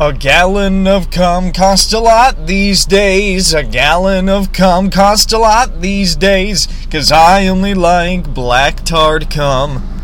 A gallon of cum costs a lot these days. A gallon of cum costs a lot these days. Cause I only like black tarred cum.